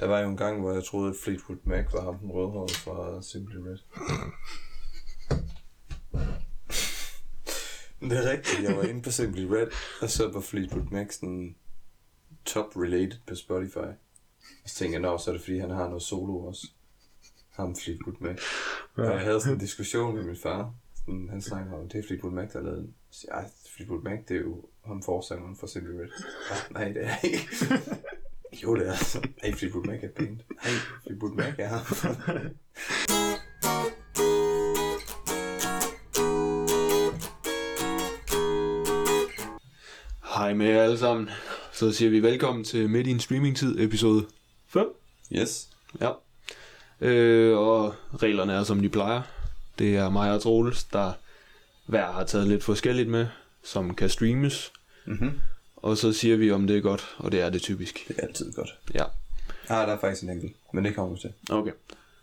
Der var jo en gang, hvor jeg troede, at Fleetwood Mac var ham den rødhårede fra Simply Red. Men det er rigtigt, jeg var inde på Simply Red, og så var Fleetwood Mac sådan top related på Spotify. Og så tænkte jeg, nå, så er det fordi, han har noget solo også. Ham Fleetwood Mac. Og jeg havde sådan en diskussion med min far. Sådan, han snakker om, det er Fleetwood Mac, der har lavet den. Så jeg, Fleetwood Mac, det er jo ham forsangeren for Simply Red. Nej, det er ikke. jo, det er. Hey, Fleetwood Mac er pænt. Hey, Fleetwood Mac er. Hej med jer alle sammen. Så siger vi velkommen til Midt i en streamingtid, episode 5. yes. Ja. Øh, og reglerne er som de plejer. Det er mig og Troels, der hver har taget lidt forskelligt med, som kan streames. Mm-hmm. Og så siger vi, om det er godt, og det er det typisk. Det er altid godt. Ja, Ah, der er faktisk en enkelt, men det kommer vi til. okay.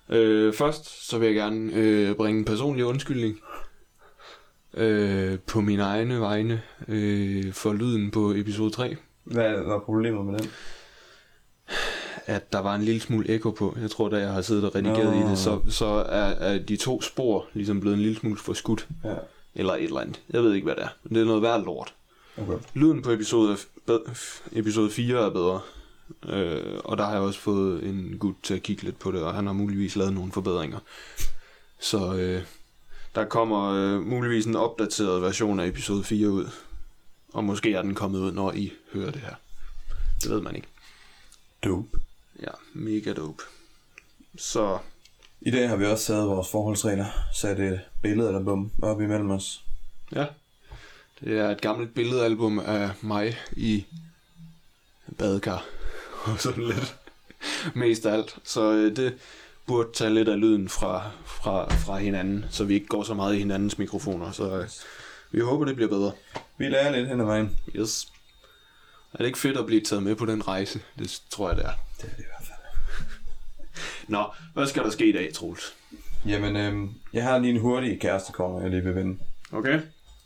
Øh, først så vil jeg gerne øh, bringe en personlig undskyldning øh, på mine egne vegne øh, for lyden på episode 3. Hvad var problemet med den? at der var en lille smule ekko på. Jeg tror, da jeg har siddet og redigeret Nå. i det, så, så er, er de to spor ligesom blevet en lille smule for skudt. Ja, Eller et eller andet. Jeg ved ikke, hvad det er. Men det er noget værd lort. Okay. Lyden på episode, episode 4 er bedre. Øh, og der har jeg også fået en gut til at kigge lidt på det, og han har muligvis lavet nogle forbedringer. Så øh, der kommer øh, muligvis en opdateret version af episode 4 ud. Og måske er den kommet ud, når I hører det her. Det ved man ikke. Dope. Ja, mega dope. Så I dag har vi også taget vores forholdsregler, sat et billede eller bum op imellem os. Ja. Det er et gammelt billedalbum af mig i badekar. Og sådan lidt. Mest af alt. Så øh, det burde tage lidt af lyden fra, fra, fra hinanden, så vi ikke går så meget i hinandens mikrofoner. Så øh, vi håber, det bliver bedre. Vi lærer lidt hen ad vejen. Yes. Er det ikke fedt at blive taget med på den rejse? Det tror jeg, det er. Det er det i hvert fald. Nå, hvad skal der ske i dag, Troels? Jamen, øhm, jeg har lige en hurtig kærestekorn, jeg lige vil vende. Okay.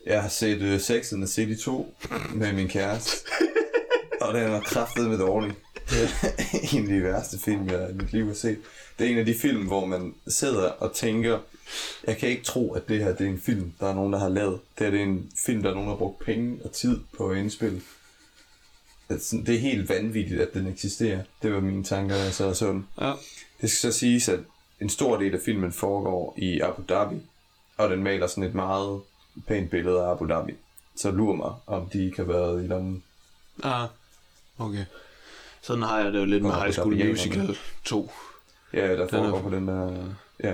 Jeg har set uh, Sex and the City 2 med min kæreste. og den var kraftet med dårlig. Det er en af de værste film, jeg i mit liv har set. Det er en af de film, hvor man sidder og tænker, jeg kan ikke tro, at det her det er en film, der er nogen, der har lavet. Det her det er en film, der er nogen, der har brugt penge og tid på at indspille. Det er helt vanvittigt, at den eksisterer. Det var mine tanker, da jeg sad og så den. Ja. Det skal så siges, at en stor del af filmen foregår i Abu Dhabi, og den maler sådan et meget pænt billede af Abu Dhabi. Så lurer mig, om de ikke har været i lommen. Ah, okay. Sådan har jeg det jo lidt med High School. Musical 2. Ja, der er- foregår på den der... Ja,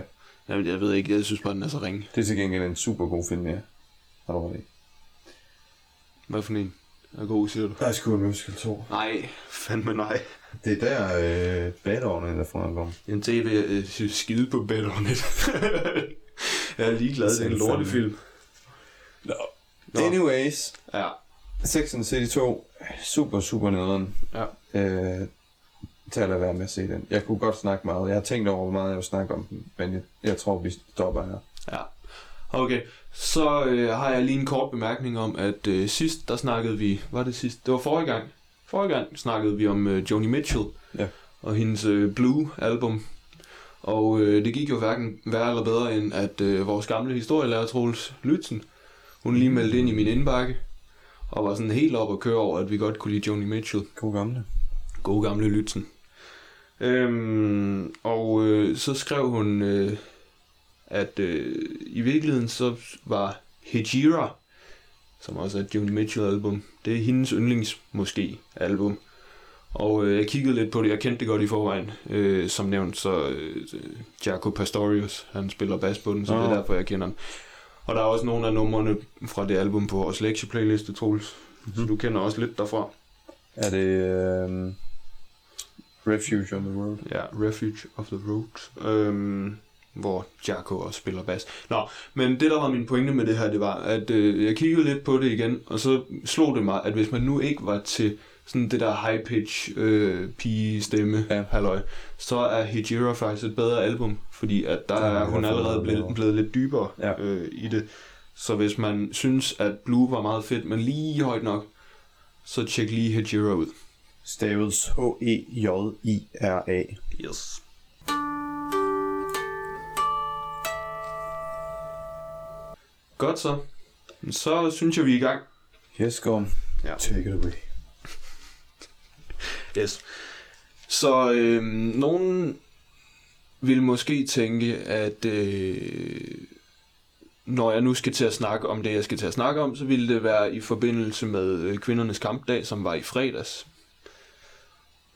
Jamen, jeg ved ikke, jeg synes bare, den er så ringe. det er til gengæld en super god film, ja. Har du ret i. Hvad for en? Er god, siger du? High School Musical 2. Nej, fandme nej. Det er der øh, badårene, der foregår. En tv øh, synes skide på Battle.net. jeg er ligeglad, det er en Selv No. Nå. Anyways, Ja. Sex and City 2, super, super nederen. Ja. Øh, til at lade være med at se den. Jeg kunne godt snakke meget. Jeg har tænkt over, hvor meget jeg vil snakke om den, men jeg, jeg tror, vi stopper her. Ja. Okay, så øh, har jeg lige en kort bemærkning om, at øh, sidst, der snakkede vi, var det sidst? Det var forrige gang. Forrige gang snakkede vi om øh, Joni Mitchell Ja. og hendes øh, Blue album. Og øh, det gik jo hverken værre eller bedre, end at øh, vores gamle historielærer Troels Lytzen, hun lige meldte ind i min indbakke, og var sådan helt op at køre over, at vi godt kunne lide Joni Mitchell. God gamle. God gamle Lytzen. Øhm, og øh, så skrev hun, øh, at øh, i virkeligheden så var Hejira, som også er et Joni Mitchell album, det er hendes yndlings måske album. Og øh, jeg kiggede lidt på det, jeg kendte det godt i forvejen, øh, som nævnt, så øh, Jaco Pastorius, han spiller bas på den, så det er derfor jeg kender den. Og der er også nogle af numrene fra det album på vores lektieplayliste, Troels, mm-hmm. så du kender også lidt derfra. Er det øh, Refuge on the Road? Ja, Refuge of the Road, øhm, hvor Jaco også spiller bas. Nå, men det der var min pointe med det her, det var, at øh, jeg kiggede lidt på det igen, og så slog det mig, at hvis man nu ikke var til sådan det der high pitch øh, pige stemme Ja. halløj, så er Hejira faktisk et bedre album, fordi at der er hun allerede blevet, blevet lidt dybere Ja. øh, i det. Så hvis man synes, at Blue var meget fedt, men lige højt nok, så tjek lige Hejira ud. Staves H-E-J-I-R-A. Yes. Godt så. Så synes jeg, vi er i gang. Yes, Gorm. Ja. Take it away. Yes. Så øh, nogen vil måske tænke, at øh, når jeg nu skal til at snakke om det, jeg skal til at snakke om, så ville det være i forbindelse med øh, kvindernes kampdag, som var i fredags.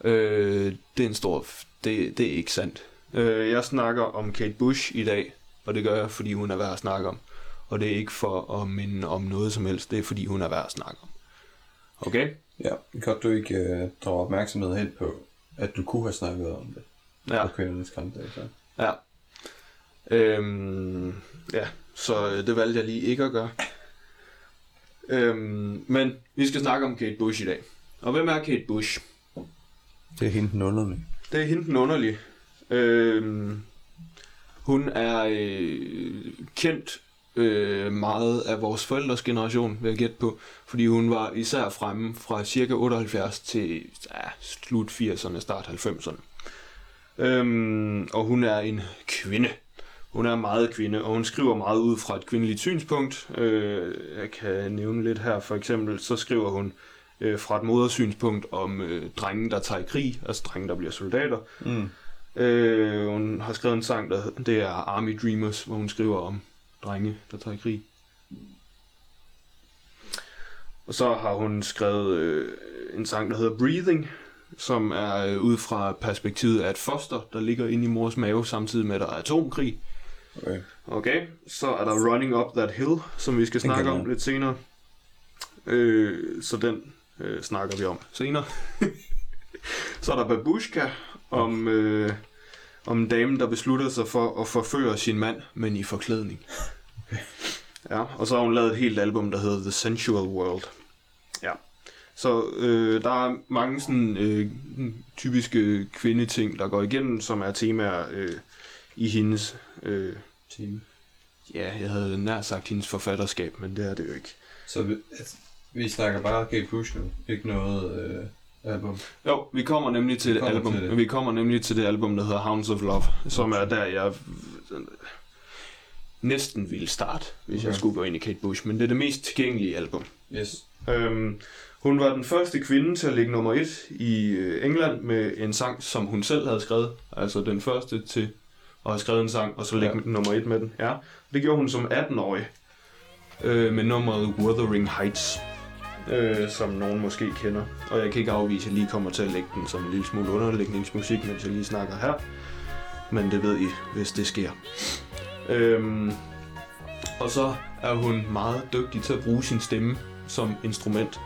Øh, det er en stor... f- Det, det er ikke sandt. Øh, jeg snakker om Kate Bush i dag, og det gør jeg, fordi hun er værd at snakke om. Og det er ikke for at minde om noget som helst, det er fordi hun er værd at snakke om. Okay? Ja, godt du ikke uh, drager opmærksomhed hen på, at du kunne have snakket om det Ja. på kvindernes kampdag. Så. Ja. Øhm, ja, så øh, det valgte jeg lige ikke at gøre. Øhm, men vi skal snakke om Kate Bush i dag. Og hvem er Kate Bush? Det er hende den underlige. Det er hende den underlige. Øhm, hun er øh, kendt øh, meget af vores forældres generation, vil jeg gætte på. Fordi hun var især fremme fra cirka 78 til ja, slut 80'erne, start 90'erne. Øhm, og hun er en kvinde. Hun er meget kvinde, og hun skriver meget ud fra et kvindeligt synspunkt. Øh, jeg kan nævne lidt her. For eksempel så skriver hun øh, fra et modersynspunkt om øh, drenge, der tager i krig, altså drenge, der bliver soldater. Mm. Øh, hun har skrevet en sang, der det er Army Dreamers, hvor hun skriver om drenge, der tager i krig. Og så har hun skrevet øh, en sang, der hedder Breathing, som er øh, ud fra perspektivet af et foster, der ligger inde i mors mave, samtidig med, at der er atomkrig. Okay. Okay, så er der Running Up That Hill, som vi skal snakke om lidt senere. Øh, så den øh, snakker vi om senere. så er der Babushka, om, øh, om en dame, der beslutter sig for at forføre sin mand, men i forklædning. Ja, og så har hun lavet et helt album, der hedder The Sensual World. Ja. Så øh, der er mange sådan øh, typiske kvindeting, der går igennem, som er temaer øh, i hendes øh, Team. Ja, jeg havde nær sagt hendes forfatterskab, men det er det jo ikke. Så vi, altså, vi snakker bare Kate Bush nu, ikke noget øh, album. Jo, vi kommer nemlig til Vi det kommer album. til det. Vi kommer nemlig til det album, der hedder Hounds of Love, som er der, jeg næsten ville starte, hvis okay. jeg skulle gå ind i Kate Bush, men det er det mest tilgængelige album. Yes. Øhm, hun var den første kvinde til at ligge nummer et i øh, England med en sang, som hun selv havde skrevet. Altså den første til at have skrevet en sang, og så ligge ja. nummer et med den. Ja. Det gjorde hun som 18-årig øh, med nummeret Wuthering Heights, øh, som nogen måske kender. Og jeg kan ikke afvise, at jeg lige kommer til at lægge den som en lille smule underlægningsmusik, mens jeg lige snakker her. Men det ved I, hvis det sker. Øhm, og så er hun meget dygtig til at bruge sin stemme som instrument.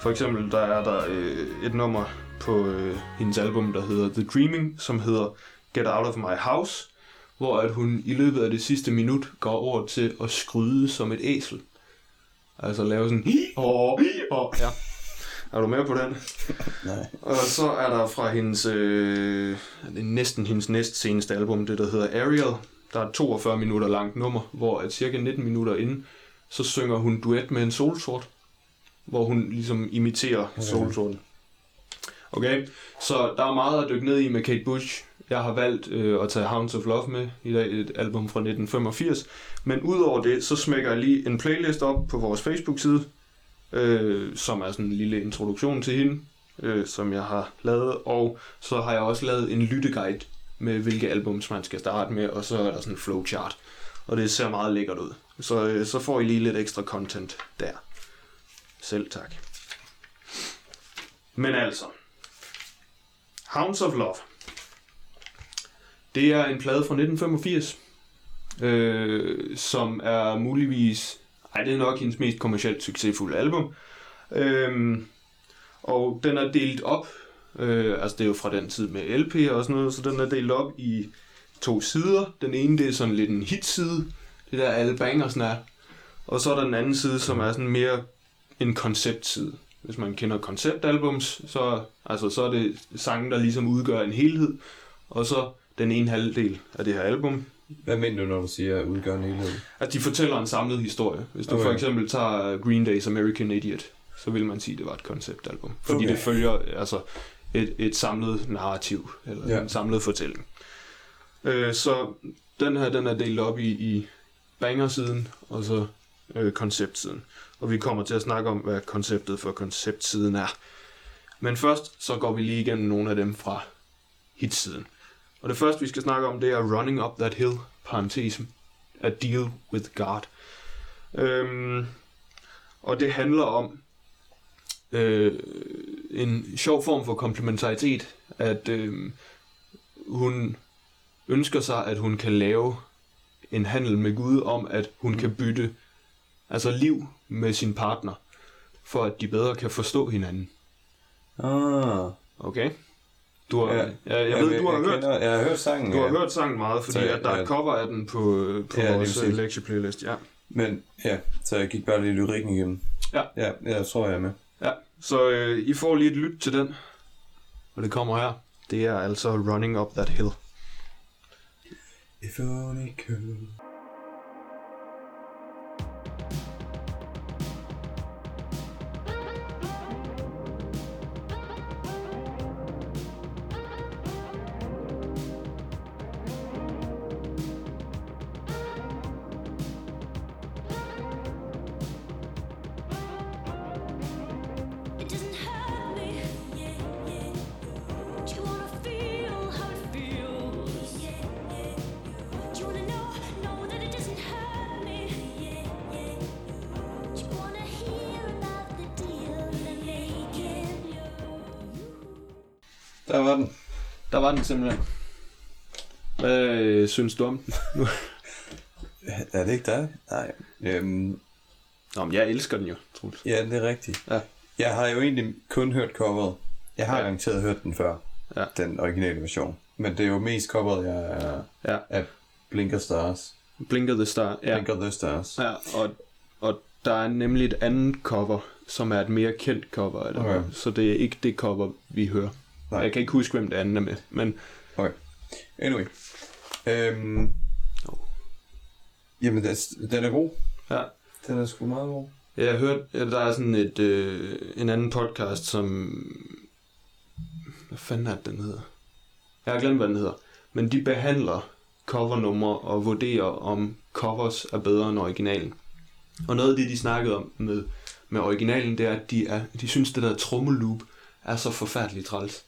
For eksempel der er der øh, et nummer på øh, hendes album, der hedder The Dreaming, som hedder Get Out of My House, hvor at hun i løbet af det sidste minut går over til at skryde som et æsel. Altså lave sådan... Åh, åh, ja. Er du med på den? Nej. Og så er der fra hendes, øh, det er næsten hendes næst seneste album, det der hedder Ariel. Der er et 42 minutter langt nummer, hvor at cirka 19 minutter inden, så synger hun duet med en solsort, hvor hun ligesom imiterer okay. solsorten. Okay, så der er meget at dykke ned i med Kate Bush. Jeg har valgt øh, at tage Hounds of Love med i dag, et album fra 1985. Men udover det, så smækker jeg lige en playlist op på vores Facebook-side, øh, som er sådan en lille introduktion til hende, øh, som jeg har lavet. Og så har jeg også lavet en lytteguide med, hvilke albums man skal starte med, og så er der sådan en flowchart. Og det ser meget lækkert ud. Så, øh, så får I lige lidt ekstra content der. Selv tak. Men altså, Hounds of Love. Det er en plade fra 1985, øh, som er muligvis, ej det er nok hendes mest kommercielt succesfulde album. Øh, og den er delt op, øh, altså det er jo fra den tid med LP og sådan noget, så den er delt op i to sider. Den ene det er sådan lidt en hitside, det der alle bangersne er. Og så er der den anden side, som er sådan mere en konceptside. Hvis man kender konceptalbums, så, altså, så er det sange, der ligesom udgør en helhed. Og så den ene halvdel af det her album. Hvad mener du, når du siger udgør en helhed? At de fortæller en samlet historie. Hvis du Okay. for eksempel tager Green Day's American Idiot, så vil man sige, at det var et konceptalbum. Fordi Okay. det følger altså et, et samlet narrativ, eller Ja. ja. en samlet fortælling. Øh, så den her, den er delt op i, i banger-siden, og så øh, konceptsiden. Og vi kommer til at snakke om, hvad konceptet for konceptsiden er. Men først, så går vi lige igennem nogle af dem fra hitsiden. Og det første, vi skal snakke om, det er Running Up That Hill, parentesen, A Deal With God. Øhm, og det handler om øh, en sjov form for komplementaritet, at øh, hun ønsker sig, at hun kan lave en handel med Gud om, at hun kan bytte altså liv med sin partner, for at de bedre kan forstå hinanden. Ah. Okay? Du har, Ja. ja, jeg, jeg ved, du har jeg hørt Kender, jeg har hørt sangen, du har ja. hørt sangen meget, fordi Så, at der er ja. et cover af den på, på Ja, vores præcis. lektieplaylist. Ja. Men ja, så jeg gik bare lige lyrikken igennem. Ja. Ja, jeg tror, jeg er med. ja. Så øh, I får lige et lyt til den, og det kommer her. Det er altså Running Up That Hill. If only could. Simpelthen. Hvad øh, synes du om den? Er det ikke dig? Nej. Øhm, Nå, men jeg elsker den jo, Troels. ja, det er rigtigt. Ja. Jeg har jo egentlig kun hørt coveret. Jeg har Ja. garanteret hørt den før. Ja. Den originale version. Men det er jo mest coveret, jeg er Ja, af Blinker Stars. Blinker the Star. Ja, Blinker the Stars. ja og, og der er nemlig et andet cover, som er et mere kendt cover det. Okay. Så det er ikke det cover, vi hører. Nej. Jeg kan ikke huske, hvem det andet er med, men Okay. Anyway. Øhm, jamen, den, er god. ja. Den er sgu meget god. Jeg har hørt, at der er sådan et, øh, en anden podcast, som... Hvad fanden er det, den hedder? Jeg har glemt, hvad den hedder. Men de behandler covernumre og vurderer, om covers er bedre end originalen. Og noget af det, de snakkede om med, med originalen, det er, at de, er, de synes, det der trommeloop er så forfærdeligt træls.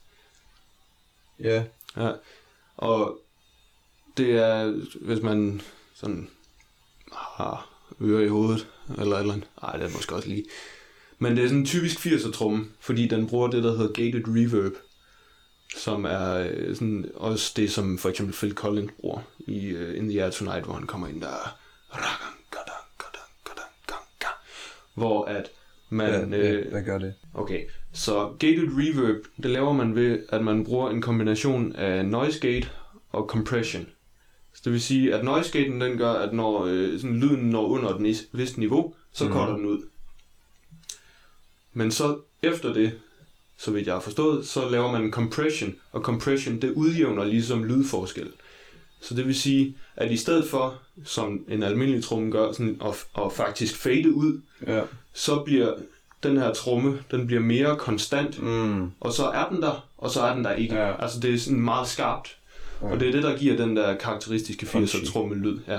Ja. Ja, og det er, hvis man sådan har ører i hovedet, eller et eller andet. Ej, det er måske også lige. Men det er sådan en typisk 80'er tromme, fordi den bruger det, der hedder gated reverb, som er øh, sådan, også det, som for eksempel Phil Collins bruger i uh, In the Air Tonight, hvor han kommer ind der, hvor at man... ja, øh, hvad gør det? Okay, så gated reverb, det laver man ved, at man bruger en kombination af noise gate og compression. Så det vil sige, at noise gaten den gør, at når øh, sådan, lyden når under et vist niveau, så mm. korter den ud. Men så efter det, så vidt jeg har forstået, så laver man en compression, og compression det udjævner ligesom lydforskel. Så det vil sige, at i stedet for, som en almindelig tromme gør, sådan at, at faktisk fade ud, Ja. så bliver den her tromme, den bliver mere konstant, Mm. og så er den der, og så er den der ikke. Ja. Altså det er sådan meget skarpt. Ja. Og det er det, der giver den der karakteristiske 80'er Punchy. trommelyd. Ja.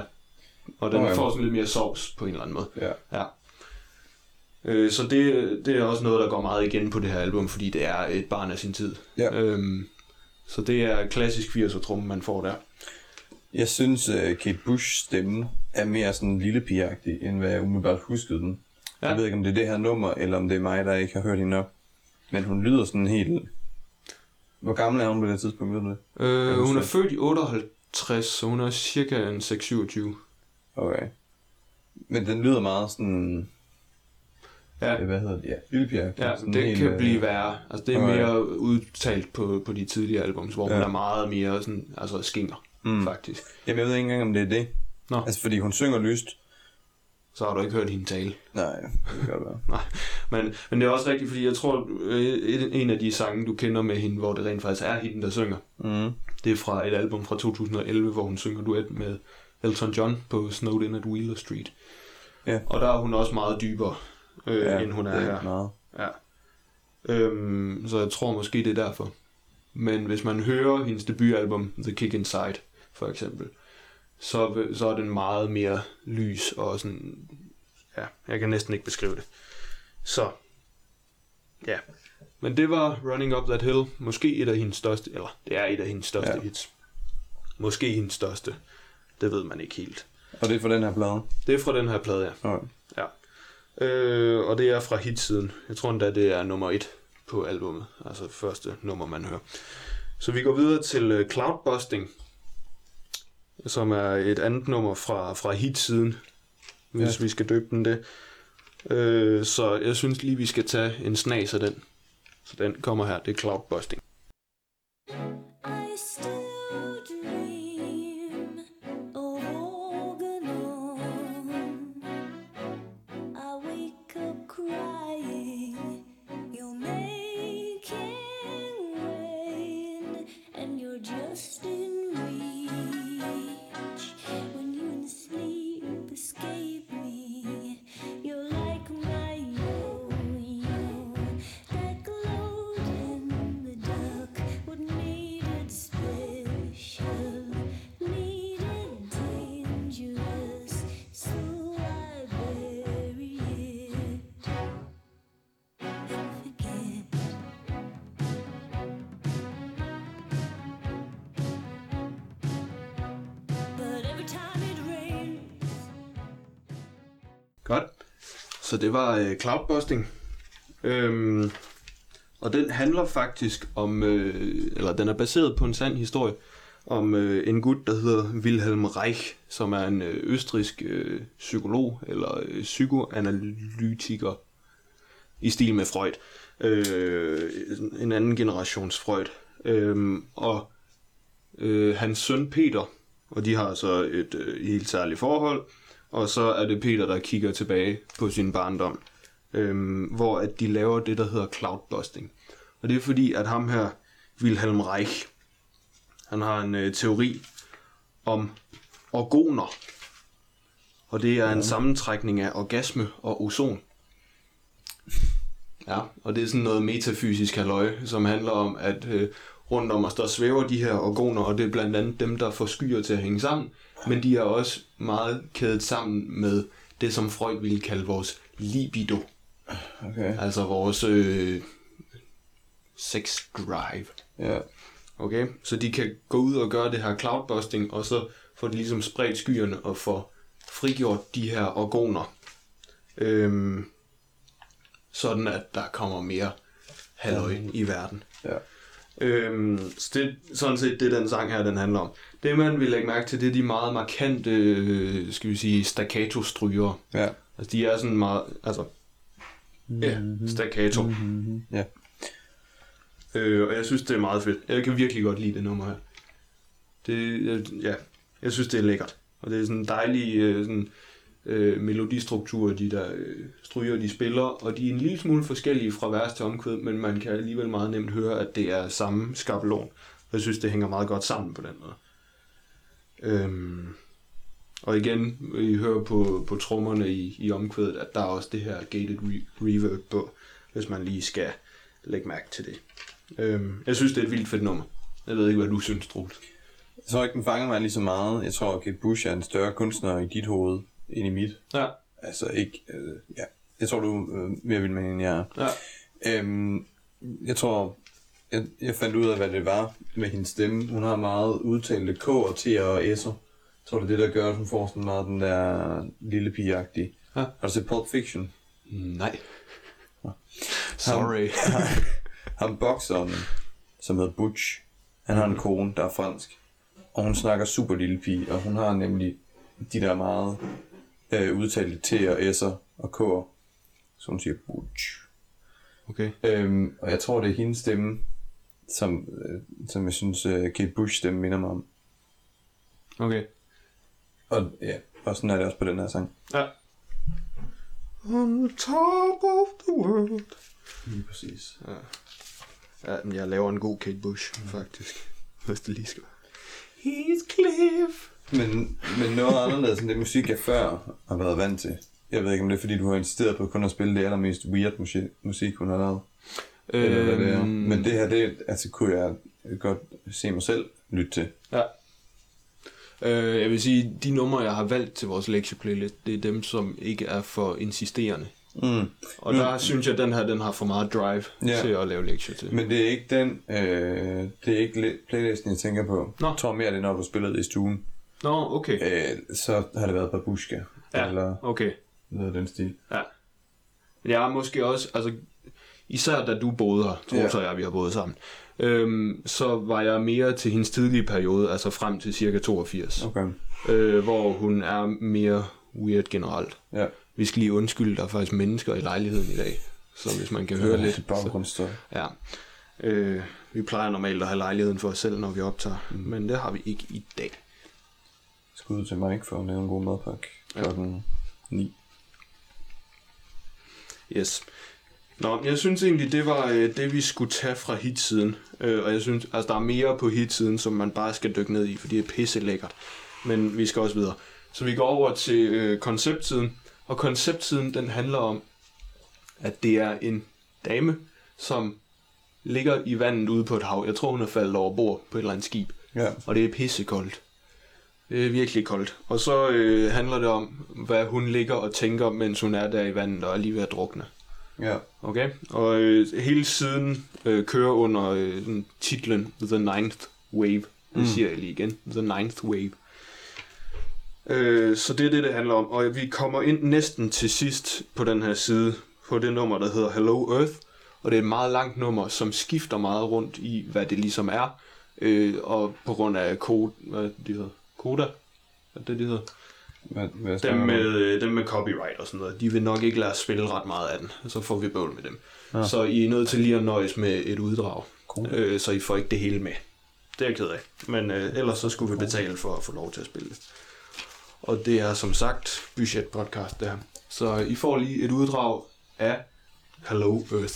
Og den Okay. får sådan lidt mere sovs på en eller anden måde. Ja. Ja. Øh, så det, det er også noget, der går meget igen på det her album, fordi det er et barn af sin tid. Ja. Øhm, så det er klassisk 80'er tromme, man får der. Jeg synes, uh, Kate Bush's stemme er mere sådan lille pigeagtig, end hvad jeg umiddelbart huskede den. Ja. Jeg ved ikke, om det er det her nummer, eller om det er mig, der ikke har hørt hende nok. Men hun lyder sådan helt... Hvor gammel er hun på det tidspunkt, ved du det? Øh, hun er født i 58, så hun er cirka en 6-27. Okay. Men den lyder meget sådan... Ja. Hvad hedder det? Ja, lille. Ja, sådan det helt, kan øh, blive værre. Altså, det er okay. mere udtalt på, på de tidlige albums, hvor ja. Hun er meget mere sådan, altså skinger, mm. faktisk. Jamen, jeg ved ikke engang, om det er det. Nå. Altså, fordi hun synger lyst. Så har du ikke hørt hende tale. Nej, det kan godt være. Nej, men, men det er også rigtigt, fordi jeg tror, øh, en af de sange, du kender med hende, hvor det rent faktisk er hende, der synger, Mm. det er fra et album fra 2011, hvor hun synger duet med Elton John på Snowed In at Wheeler Street. Ja. Og der er hun også meget dybere, øh, ja, end hun er det her. Meget. Ja. Øhm, så jeg tror måske, det er derfor. Men hvis man hører hendes debutalbum, The Kick Inside, for eksempel, så, så er den meget mere lys og sådan... Ja, jeg kan næsten ikke beskrive det. Så, ja. Men det var Running Up That Hill. Måske et af hendes største, eller det er et af hendes største Ja. hits. Måske hendes største. Det ved man ikke helt. Og det er for den her plade. Det er fra den her plade, ja. Okay. Ja. Øh, og det er fra hitsiden. Jeg tror endda, det er nummer et på albummet. Altså første nummer, man hører. Så vi går videre til uh, Cloudbusting, som er et andet nummer fra, fra hitsiden, hvis Ja. vi skal døbe den det. Øh, så jeg synes lige, vi skal tage en snas af den. Så den kommer her, det er Cloudbusting. I still Så det var øh, Cloudbusting. Øhm, og den handler faktisk om, øh, eller den er baseret på en sand historie, om øh, en gut, der hedder Wilhelm Reich, som er en øh, østrisk øh, psykolog, eller øh, psykoanalytiker, i stil med Freud. Øh, en anden generations Freud. Øh, og øh, hans søn Peter, og de har så et øh, helt særligt forhold, og så er det Peter, der kigger tilbage på sin barndom, øhm, hvor at de laver det, der hedder cloudbusting. Og det er fordi, at ham her, Wilhelm Reich, han har en øh, teori om orgoner. Og det er en sammentrækning af orgasme og ozon. Ja, og det er sådan noget metafysisk halløj, som handler om, at øh, rundt om os, der svæver de her orgoner, og det er blandt andet dem, der får skyer til at hænge sammen, men de er også meget kædet sammen med det, som Freud ville kalde vores libido, Okay. altså vores øh, sex drive. Ja. Okay, så de kan gå ud og gøre det her cloudbusting, og så får de ligesom spredt skyerne og får frigjort de her orgoner. Øhm, sådan at der kommer mere halløj i verden. Ja. Øhm, så det sådan set det, den sang her den handler om. Det man vil lægge mærke til, det er de meget markante, øh, skal vi sige, staccato-stryger. Ja. Altså de er sådan meget, altså, ja, staccato. Ja. Øh, og jeg synes, det er meget fedt. Jeg kan virkelig godt lide det nummer her. Det, jeg- ja, jeg synes, det er lækkert. Og det er sådan en dejlig øh, sådan, øh, melodistruktur, de der øh, stryger, de spiller. Og de er en lille smule forskellige fra vers til omkvæd, men man kan alligevel meget nemt høre, at det er samme skabelon. Jeg synes, det hænger meget godt sammen på den måde. Øhm, og igen, I hører på, på trommerne i, i omkvædet, at der er også det her gated re- reverb på, hvis man lige skal lægge mærke til det. Øhm, jeg synes, det er et vildt fedt nummer. Jeg ved ikke, hvad du synes, Troels. Jeg tror ikke, den fanger mig lige så meget. Jeg tror, at Kate Bush er en større kunstner i dit hoved, end i mit. Ja. Altså ikke, øh, ja. Jeg tror, du er øh, mere vild med end jeg er. Ja. Øhm, jeg tror, jeg, jeg fandt ud af, hvad det var med hendes stemme. Hun har meget udtalte K og T og S'er. Jeg tror, det er det, der gør, at hun får sådan meget den der lille pigeagtige. Ja. Har du set Pulp Fiction? Nej. Sorry. Ham bokseren, som hedder Butch, han har en kone, der er fransk. Og hun snakker super lille pige, og hun har nemlig de der meget øh, udtalte T og S'er og K'er. Så hun siger Butch. Okay. Øhm, og jeg tror, det er hendes stemme, som, øh, som jeg synes, øh, Kate Bush stemme minder mig om. Okay. Og ja, og sådan er det også på den her sang. Ja. On top of the world. Lige præcis. Ja, men jeg laver en god Kate Bush, faktisk. Hvis det lige skal være. Heathcliff. Men, men noget anderledes end det musik, jeg før har været vant til. Jeg ved ikke, om det er, fordi du har insisteret på kun at spille det allermest weird musik, musik hun har lavet. Eller hvad det er. Øhm, Men det her, det altså, kunne jeg godt se mig selv lytte til. Ja. Øh, jeg vil sige, de numre, jeg har valgt til vores lektieplaylist, det er dem, som ikke er for insisterende. Mm. Og der synes jeg, at den her, den har for meget drive Ja. til at lave lektier til. Men det er ikke den, øh, det er ikke li- playlisten, jeg tænker på. Nå. Jeg tror mere, det er, når du spiller det i stuen. Nå, okay. Øh, så har det været Babushka. Ja, Eller okay. noget af den stil. Ja. Men jeg er måske også, altså, især da du boede her, tror Ja. ja. jeg, vi har boet sammen, øhm, så var jeg mere til hendes tidlige periode, altså frem til cirka 82, Okay. øh, hvor hun er mere weird generelt. Ja. Vi skal lige undskylde, der er faktisk mennesker i lejligheden i dag, så hvis man kan høre lidt. Så, Baggrundsstøj. ja. Øh, vi plejer normalt at have lejligheden for os selv, når vi optager, mm. men det har vi ikke i dag. Skud til Mike for at lave en god madpakke. Ja. Klokken 9. Yes. Nå, jeg synes egentlig, det var øh, det, vi skulle tage fra hitsiden. Øh, og jeg synes, altså der er mere på hitsiden, som man bare skal dykke ned i, fordi det er pisse lækkert. Men vi skal også videre. Så vi går over til øh, konceptsiden. Og konceptsiden, den handler om, at det er en dame, som ligger i vandet ude på et hav. Jeg tror, hun er faldet over bord på et eller andet skib. Ja. Og det er pissekoldt. Det er virkelig koldt. Og så øh, handler det om, hvad hun ligger og tænker, mens hun er der i vandet og er lige ved at drukne. Ja. Okay? Og øh, hele siden øh, kører under øh, titlen The Ninth Wave. Det mm. siger jeg lige igen. The Ninth Wave. Øh, så det er det, det handler om. Og vi kommer ind næsten til sidst på den her side, på det nummer, der hedder Hello Earth. Og det er et meget langt nummer, som skifter meget rundt i, hvad det ligesom er. Øh, og på grund af kode, hvad de hedder? Koda? Er det, de hedder? Hvad, hvad Dem med, øh, dem med copyright og sådan noget, de vil nok ikke lade os spille ret meget af den, så får vi bøvl med dem. Ja. Så I er nødt til lige at nøjes med et uddrag, Cool. øh, så I får ikke det hele med. Det er jeg ked af. Men øh, ellers så skulle vi betale for at få lov til at spille det. Og det er som sagt budget podcast det her. Så I får lige et uddrag af Hello Earth.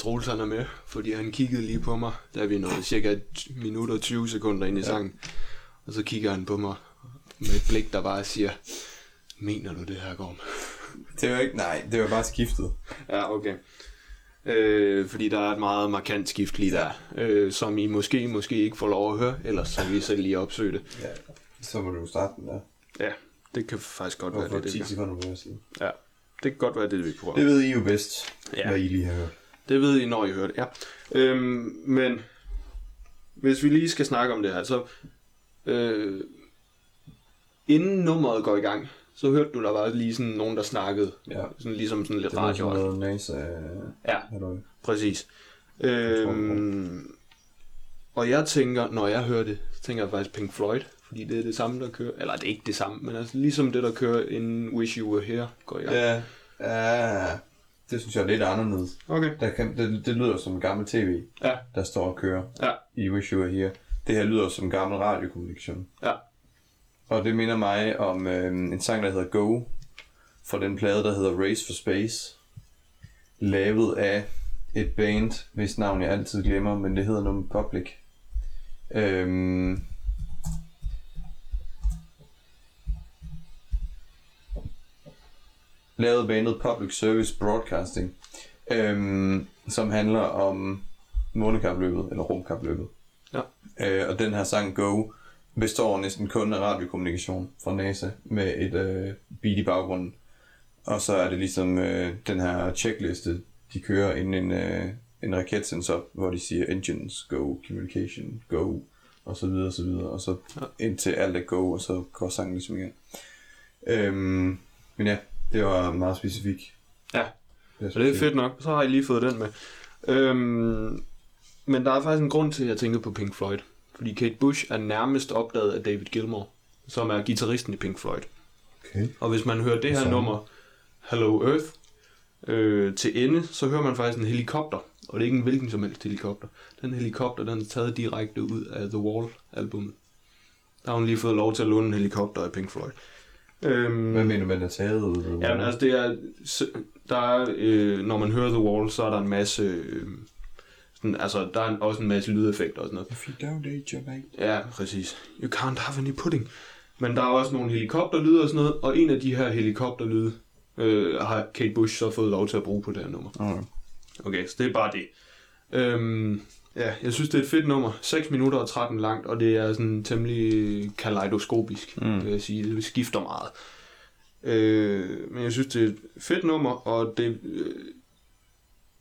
Troels han er med, fordi han kiggede lige på mig, da vi nåede cirka et minut og 20 sekunder ind i sangen. Og så kigger han på mig med et blik, der bare siger, mener du det her, Gorm? Det var ikke, nej, det var bare skiftet. Ja, okay. Øh, fordi der er et meget markant skift lige der, øh, som I måske, måske ikke får lov at høre, ellers så vil I selv lige opsøge det. Ja. Så må du starte den der. Ja, det kan faktisk godt være Hvorfor det, det 10 vi gør. sekunder på hver side. Ja, det kan godt være det, vi prøver. Det ved I jo bedst, Ja. hvad I lige har hørt. Det ved I, når I hører det, ja. Øhm, men hvis vi lige skal snakke om det her, så øh, inden nummeret går i gang, så hørte du, der var lige sådan nogen, der snakkede. Ja. Sådan ligesom sådan lidt Det var radio. noget NASA. Ja, Halløj. præcis. Øhm, og jeg tænker, når jeg hører det, så tænker jeg faktisk Pink Floyd, fordi det er det samme, der kører. Eller det er ikke det samme, men altså ligesom det, der kører inden Wish You Were Here går i gang. Ja. Ja. Det synes jeg er lidt anderledes. Okay. Der kan, det, det lyder som en gammel tv, Ja, der står og kører ja, i Wish You Were Here. Det her lyder som gammel radiokommunikation. ja. Og det minder mig om øh, en sang, der hedder Go, fra den plade, der hedder Race for Space. Lavet af et band, hvis navn jeg altid glemmer, men det hedder noget Public. Øhm, lavet bandet Public Service Broadcasting, øhm, som handler om månekapløbet, eller rumkapløbet. Ja. Øh, og den her sang Go består næsten kun af radiokommunikation fra NASA med et øh, beat i baggrunden. Og så er det ligesom øh, den her checkliste, de kører inden en, øh, en raket sendes op, hvor de siger engines, go, communication, go, og så videre, og så videre. Og så indtil alt er go, og så går sangen ligesom igen. Øhm, men ja, det var meget specifikt. Ja. Så det er fedt nok. Så har I lige fået den med. Øhm, men der er faktisk en grund til, at jeg tænker på Pink Floyd. Fordi Kate Bush er nærmest opdaget af David Gilmour, som er gitarristen i Pink Floyd. Okay. Og hvis man hører det her Sådan. nummer, Hello Earth, øh, til ende, så hører man faktisk en helikopter. Og det er ikke en hvilken som helst helikopter. Den helikopter, den er taget direkte ud af The Wall-albummet. Der har hun lige fået lov til at låne en helikopter af Pink Floyd. Øhm, Hvad mener man er taget ud? af? Ja, men altså det er, der er, øh, når man hører The Wall, så er der en masse, øh, sådan, altså der er en- også en masse lydeffekter og sådan noget. If you don't eat your mate. Ja, præcis. You can't have any pudding. Men der er også nogle helikopterlyde og sådan noget, og en af de her helikopterlyde øh, har Kate Bush så fået lov til at bruge på det her nummer. Okay. Okay, så det er bare det. Øhm, ja, jeg synes, det er et fedt nummer. 6 minutter og 13 langt, og det er sådan temmelig kaleidoskopisk, mm. vil jeg sige. Det skifter meget. Øh, men jeg synes, det er et fedt nummer, og det øh,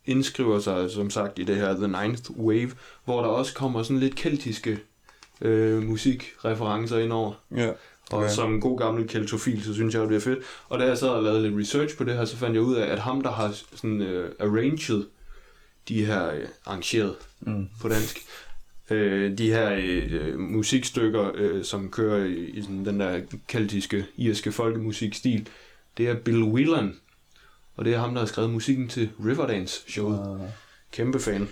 indskriver sig, som sagt, i det her The Ninth Wave, hvor der også kommer sådan lidt keltiske øh, musikreferencer ind over. Ja. Og Okay. som god gammel keltofil, så synes jeg, det er fedt. Og da jeg sad og lavede lidt research på det her, så fandt jeg ud af, at ham, der har sådan uh, arranged de her, uh, arrangeret Mm. på dansk, uh, de her uh, musikstykker, uh, som kører i, i sådan den der keltiske, irske folkemusikstil, det er Bill Whelan. Og det er ham, der har skrevet musikken til Riverdance-showet. Uh, Kæmpe fan.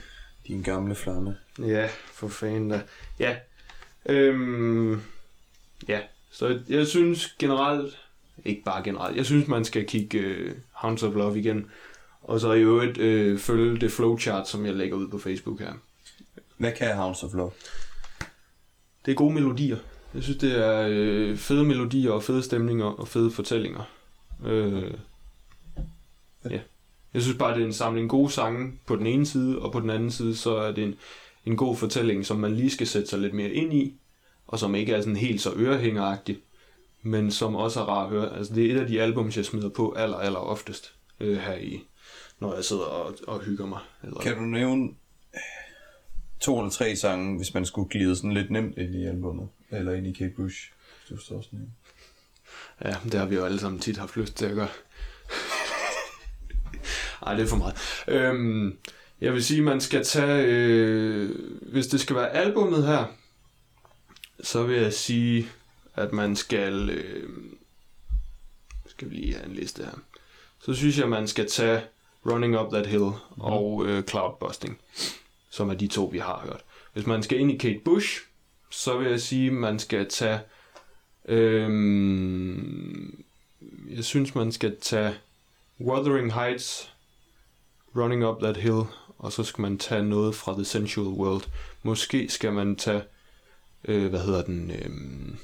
din gamle flamme. Ja, for fanden da. Ja. Øhm, ja, så jeg synes generelt, ikke bare generelt, jeg synes, man skal kigge uh, Hounds of Love igen. Og så i øvrigt øh, følge det flowchart, som jeg lægger ud på Facebook her. Hvad kan Hounds of Love? Det er gode melodier. Jeg synes, det er øh, fede melodier og fede stemninger og fede fortællinger. Øh, ja. Jeg synes bare, det er en samling gode sange på den ene side, og på den anden side, så er det en, en god fortælling, som man lige skal sætte sig lidt mere ind i, og som ikke er sådan helt så ørehængeragtig, men som også er rar at høre. Altså, det er et af de albums, jeg smider på aller, aller oftest øh, her i, når jeg sidder og, og hygger mig. Eller, Kan du nævne to eller tre sange, hvis man skulle glide sådan lidt nemt ind i albumet? Eller ind i Kate Bush? Hvis du forstår sådan en. Ja, det har vi jo alle sammen tit haft lyst til at gøre. Ej, det er for meget. Øhm, jeg vil sige, man skal tage... Øh, hvis det skal være albummet her, så vil jeg sige, at man skal... Øh, skal vi lige have en liste her. Så synes jeg, man skal tage Running Up That Hill mm. og øh, Cloudbusting, som er de to, vi har hørt. Hvis man skal ind i Kate Bush, så vil jeg sige, man skal tage... Øhm, jeg synes, man skal tage Wuthering Heights, Running Up That Hill, og så skal man tage noget fra The Sensual World. Måske skal man tage, øh, hvad hedder den, øhm,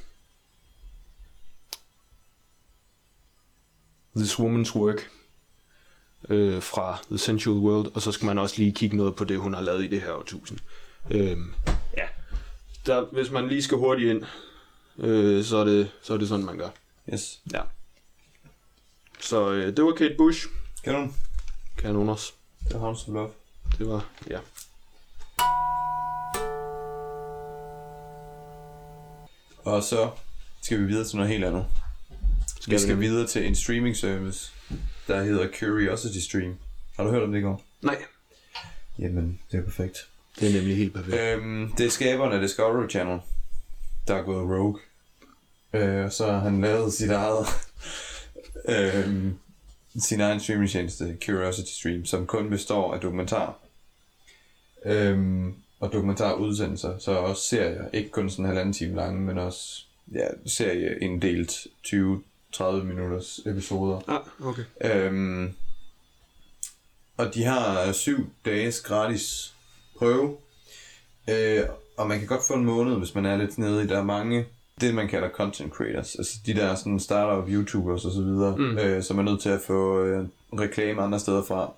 This Woman's Work øh, fra The Sensual World, og så skal man også lige kigge noget på det, hun har lavet i det her årtusind. Øhm, ja, der, hvis man lige skal hurtigt ind, øh, så, er det, så er det sådan, man gør. Yes. Ja. Så øh, det var Kate Bush. Kan du den? Kanoners. Det er Hounds of Love. Det var, ja. Og så skal vi videre til noget helt andet. Skal vi skal nemlig. videre til en streaming service, der hedder Curiosity Stream. Har du hørt om det i går? Nej. Jamen, det er perfekt. Det er nemlig helt perfekt. Øhm, det er skaberen af Discovery Channel, der er gået rogue. Øh, og så har han lavet sit eget, øhm, sin egen streamingtjeneste, Curiosity Stream, som kun består af dokumentar. Øhm, og dokumentarudsendelser, så også serier, ikke kun sådan en halvanden time lange, men også ja, serie inddelt 20-30 minutters episoder. Ah, okay. Øhm, og de har syv dages gratis prøve. Øh, og man kan godt få en måned, hvis man er lidt nede i. Der er mange, det man kalder content creators. Altså de der sådan startup YouTubers og så videre, Mm. øh, som er nødt til at få øh, reklame andre steder fra.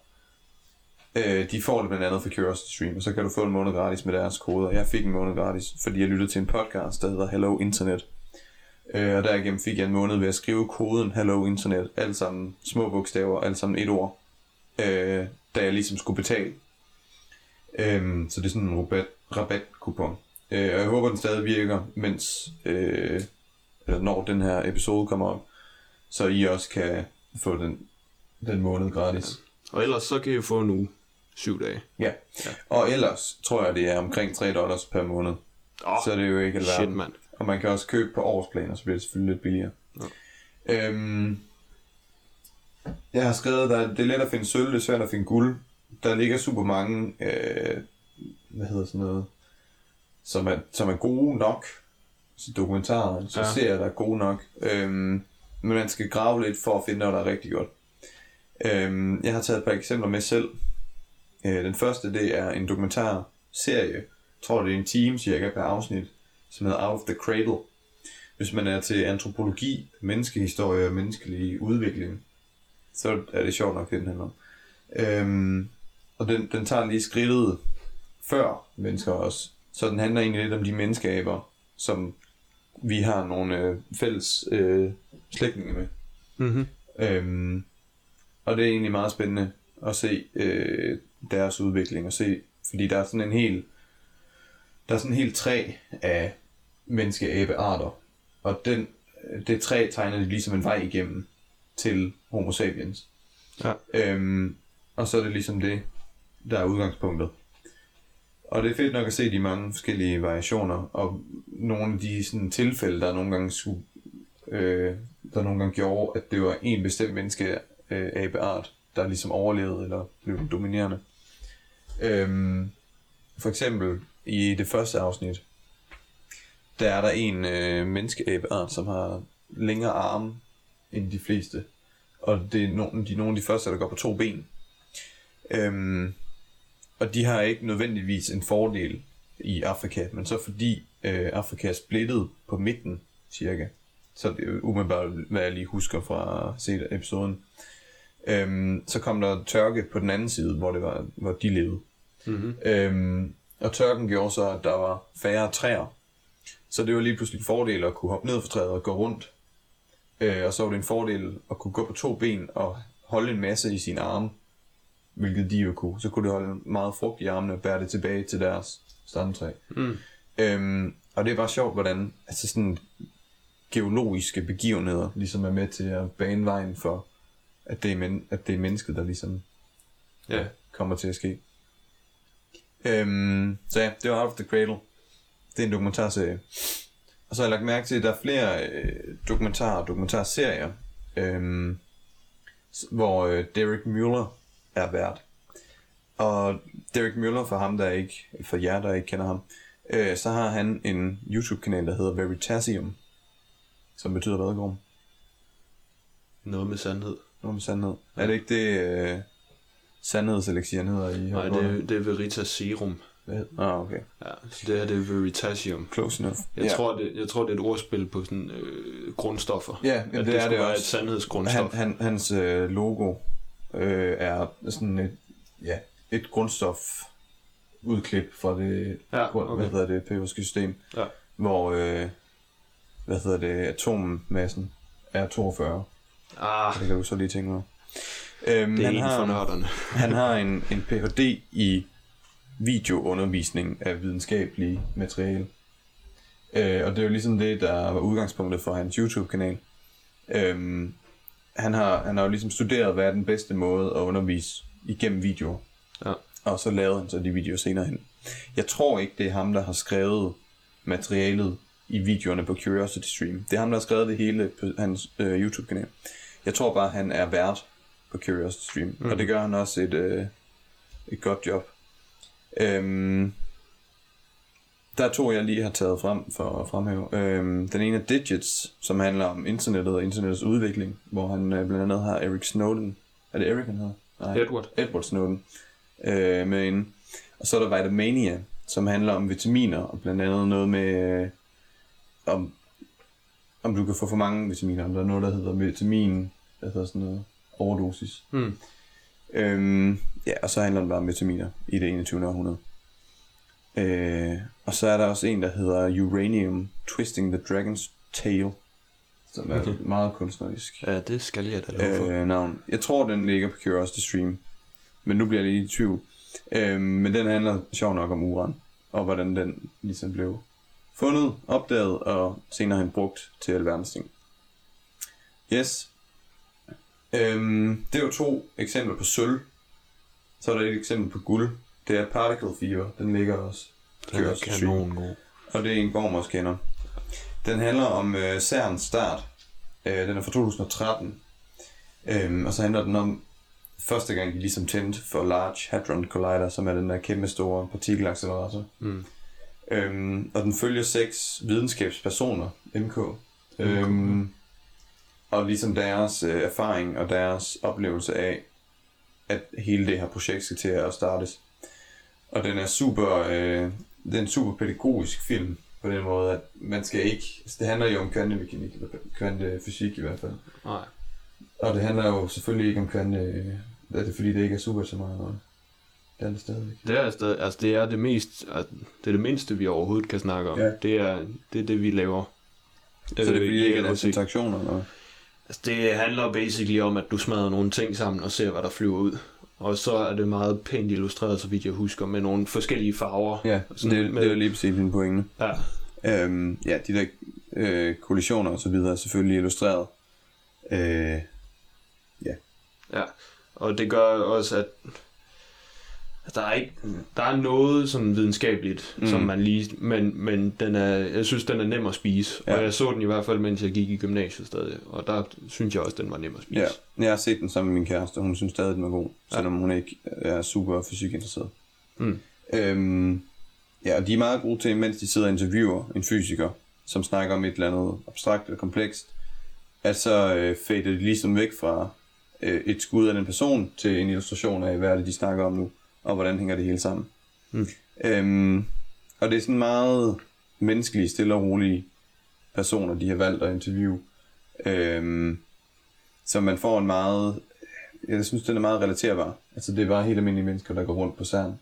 Øh, de får det blandt andet for Curiosity Stream, og så kan du få en måned gratis med deres koder. Jeg fik en måned gratis, fordi jeg lyttede til en podcast, der hedder Hello Internet. Øh, og derigennem fik jeg en måned ved at skrive koden Hello Internet, alt sammen små bogstaver, alt sammen et ord, øh, da jeg ligesom skulle betale. Øh, så det er sådan en rabat, rabatkupon. Øh, og jeg håber, den stadig virker, mens, øh, eller når den her episode kommer op, så I også kan få den, den måned gratis. Og ellers så kan I få en uge. Syv dage. Ja. Og ellers tror jeg, det er omkring 3 dollars per måned. Åh, Så er det jo ikke alverden. Shit, mand. Og man kan også købe på årsplan, og så bliver det selvfølgelig lidt billigere. Ja. Øhm, jeg har skrevet, at det er let at finde sølv, det er svært at finde guld. Der ligger super mange, øh, hvad hedder sådan noget, som er, som er gode nok. Så dokumentarer, så Ja. ja. serier, der er gode nok. Øhm, men man skal grave lidt for at finde noget, der er rigtig godt. Øhm, jeg har taget et par eksempler med selv. Øh, den første, det er en dokumentarserie. Jeg tror, det er en time cirka per afsnit, som hedder Out of the Cradle. Hvis man er til antropologi, menneskehistorie og menneskelig udvikling, så er det sjovt nok, det den handler om. Øhm, og den, den tager lige skridtet før mennesker også. Så den handler egentlig lidt om de menneskeaber, som vi har nogle øh, fælles øh, slægtninge med. Mm-hmm. Øhm, og det er egentlig meget spændende at se øh, deres udvikling og se, fordi der er sådan en hel der er sådan en helt træ af menneskeabearter, og den, det træ tegner de ligesom en vej igennem til homo sapiens. Ja. Øhm, og så er det ligesom det, der er udgangspunktet. Og det er fedt nok at se de mange forskellige variationer, og nogle af de sådan, tilfælde, der nogle gange skulle, øh, der nogle gange gjorde, at det var en bestemt menneske øh, abeart, der ligesom overlevede eller blev dominerende. Øhm, for eksempel i det første afsnit, der er der en øh, menneskeabeart, som har længere arme end de fleste. Og det er nogle, de er nogle af de første, der går på to ben. Øhm, og de har ikke nødvendigvis en fordel i Afrika, men så fordi øh, Afrika er splittet på midten, cirka, så det er umiddelbart, hvad jeg lige husker fra at se episoden, øhm, så kom der tørke på den anden side, hvor, det var, hvor de levede. Mm-hmm. Øhm, og tørken gjorde så, at der var færre træer. Så det var lige pludselig en fordel at kunne hoppe ned fra træet og gå rundt. Øh, og så var det en fordel at kunne gå på to ben og holde en masse i sine arme, hvilket de jo kunne. Så kunne det holde meget frugt i armene og bære det tilbage til deres stamtræ. Mm. Øhm, og det er bare sjovt, hvordan altså sådan geologiske begivenheder ligesom er med til at bane vejen for, at det er, men, at det er mennesket, der ligesom Ja. kommer til at ske. Øhm, så ja, det var Out of the Cradle. Det er en dokumentarserie. Og så har jeg lagt mærke til, at der er flere øh, dokumentarer og dokumentarserier, s- hvor øh, Derek Muller er vært. Og Derek Muller, for ham der ikke, for jer der ikke kender ham, øh, så har han en YouTube-kanal, der hedder Veritasium, som betyder hvad, Gorm? Noget med sandhed. Noget med sandhed. Er det ikke det, øh, sandhedseleksieren hedder i Nej, det, det er Veritas Serum. Hvad Ah, okay. Ja, så det her det er Veritasium. Close enough. Jeg, ja. tror, det, jeg tror, det er et ordspil på sådan øh, grundstoffer. Ja, men det, det er det også. et sandhedsgrundstof. han, han, hans øh, logo øh, er sådan et, ja, et grundstof udklip fra det, Ja, okay. hvad hedder det, periodiske system, Ja. hvor, øh, hvad hedder det, atommassen er 42. Ah, Det kan du så lige tænke mig. Øhm, det er han, en for har, nørderne. han har en, en Ph.D. i videoundervisning af videnskabelig materiale. Øh, og det er jo ligesom det, der var udgangspunktet for hans YouTube-kanal. Øhm, han, har, han har jo ligesom studeret, hvad er den bedste måde at undervise igennem videoer. Ja. Og så lavede han så de videoer senere hen. Jeg tror ikke, det er ham, der har skrevet materialet i videoerne på Curiosity Stream. Det er ham, der har skrevet det hele på hans øh, YouTube-kanal. Jeg tror bare, han er vært på Curiosity Stream. Mm. Og det gør han også et, øh, et godt job. Øhm, der er to, jeg lige har taget frem for at fremhæve. Øhm, den ene er Digits, som handler om internettet og internettets udvikling, hvor han øh, blandt andet har Eric Snowden. Er det Eric, han hedder? Nej. Edward. Edward Snowden øh, med inde. Og så er der Vitamania, som handler om vitaminer, og blandt andet noget med, øh, om, om du kan få for mange vitaminer. Om der er noget, der hedder vitamin, hedder sådan noget, overdosis. Hmm. Øhm, ja, og så handler den bare om vitaminer i det 21. århundrede. Øh, og så er der også en, der hedder Uranium Twisting the Dragon's Tail, som er Okay. meget kunstnerisk Ja, det skal jeg da love for. øh, navn. Jeg tror, den ligger på Curiosity Stream, men nu bliver jeg lige i tvivl. Øh, men den handler sjov nok om uran, og hvordan den ligesom blev fundet, opdaget og senere hen brugt til alverdens ting. Yes. Øhm, det er jo to eksempler på sølv, Så er der et eksempel på guld. Det er Particle Fever. Den ligger også. Den er Stream. kanon god. Og det er en Gorm også kender. Den handler om øh, CERN's start. Øh, den er fra 2013. Øhm, og så handler den om første gang, de ligesom tændte for Large Hadron Collider, som er den der kæmpe store partikelaccelerator. Mm. Øhm, og den følger seks videnskabspersoner, MK. Øhm, og ligesom deres øh, erfaring og deres oplevelse af, at hele det her projekt skal til at startes. Og den er super, øh, det er en super pædagogisk film, på den måde, at man skal ikke, altså det handler jo om kvantemekanik, eller kvantefysik i hvert fald. Nej. Og det handler jo selvfølgelig ikke om kvante, er det fordi det ikke er super så meget noget. Det er det stadigvæk. Det er, stadig, altså det er det mest, altså det er det mindste, vi overhovedet kan snakke om. Ja. Det, er, det er det, vi laver. Så det Øh, bliver ikke deres musik. interaktioner, eller hvad? Altså, det handler basically om, at du smadrer nogle ting sammen og ser, hvad der flyver ud. Og så er det meget pænt illustreret, så vidt jeg husker, med nogle forskellige farver. Ja, Sådan det, med- det er jo lige præcis din pointe. Ja. Øhm, ja, de der øh, kollisioner og så videre er selvfølgelig illustreret. Øh, ja. Og det gør også, at der er ikke, der er noget sådan videnskabeligt, mm. Som man lige, men, men den er, jeg synes, den er nem at spise. Ja. Ja. Og jeg så den i hvert fald, mens jeg gik i gymnasiet stadig. Og der synes jeg også, den var nem at spise. ja, jeg har set den sammen med min kæreste, og hun synes stadig, den var god, selvom hun ikke er super fysikinteresseret. Mm. Øhm, ja, og de er meget gode til, mens de sidder og interviewer en fysiker, som snakker om et eller andet abstrakt eller komplekst, at så øh, fader de ligesom væk fra øh, et skud af den person til en illustration af, hvad det, de snakker om nu, og hvordan hænger det hele sammen. Mm. Øhm, og det er sådan meget menneskelige, stille og rolige personer, de har valgt at interviewe. Øhm, så man får en meget, jeg synes, den er meget relaterbar. Altså det er bare helt almindelige mennesker, der går rundt på CERN.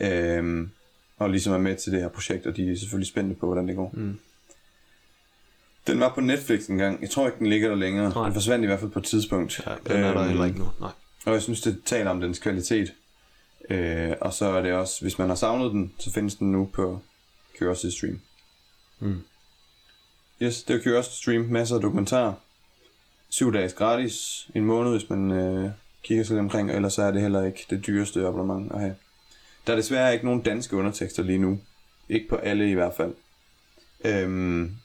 Ja. Øhm, og ligesom er med til det her projekt, og de er selvfølgelig spændte på, hvordan det går. Mm. Den var på Netflix en gang. Jeg tror ikke, den ligger der længere. Nej. Den forsvandt i hvert fald på et tidspunkt. Ja, den er der Øhm, heller ikke nu. Nej. Og jeg synes, det taler om dens kvalitet. Øh, og så er det også, hvis man har savnet den, så findes den nu på Curiosity Stream. Mm. Yes, det er Curiosity Stream. Masser af dokumentarer. Syv dages gratis. En måned, hvis man øh, kigger sig omkring. Og ellers så er det heller ikke det dyreste abonnement at have. Der er desværre ikke nogen danske undertekster lige nu. Ikke på alle i hvert fald. Øhm,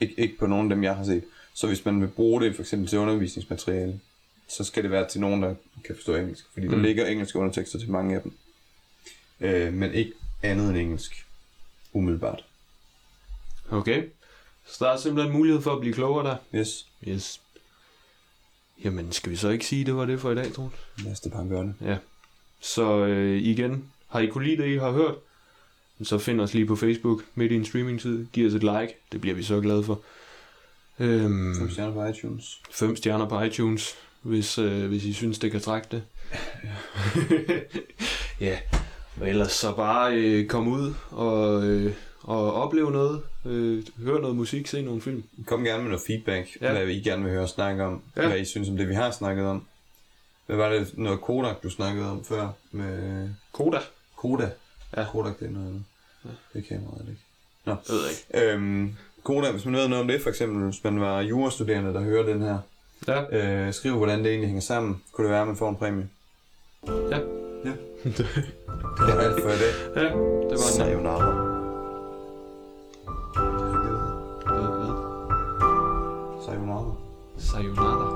ikke, ikke på nogen af dem, jeg har set. Så hvis man vil bruge det for eksempel til undervisningsmateriale, så skal det være til nogen, der kan forstå engelsk. Fordi mm. der ligger engelske undertekster til mange af dem. Øh, men ikke andet end engelsk. Umiddelbart. Okay. Så der er simpelthen mulighed for at blive klogere der. Yes. Yes. Jamen, skal vi så ikke sige, det var det for i dag, Troels? Næste par børne. Ja. Så øh, igen, har I kunne lide det, I har hørt, så find os lige på Facebook midt i en streamingtid. Giv os et like, det bliver vi så glade for. Øhm, Fem stjerner på iTunes. fem stjerner på iTunes, hvis, øh, hvis I synes, det kan trække det. ja, og ellers så bare øh, kom ud og, øh, og opleve noget. Øh, hør noget musik, se nogle film. Kom gerne med noget feedback, Ja. ja. hvad I gerne vil høre os snakke om. Ja. Ja. Hvad I synes om det, vi har snakket om. Hvad var det, noget Kodak, du snakkede om før? Med Koda. Koda. Ja. Kodak, det er noget andet. Det er kameraet, ikke? Nå. Jeg ved ikke. Øhm, Koda, hvis man ved noget om det, for eksempel, hvis man var jurastuderende, der hører den her, Ja. Øh, skriv, hvordan det egentlig hænger sammen. Kunne det være, at man får en præmie? Ja. Ja. det var alt for i dag. Ja, det var det. den. Sayonara. Sayonara. Sayonara.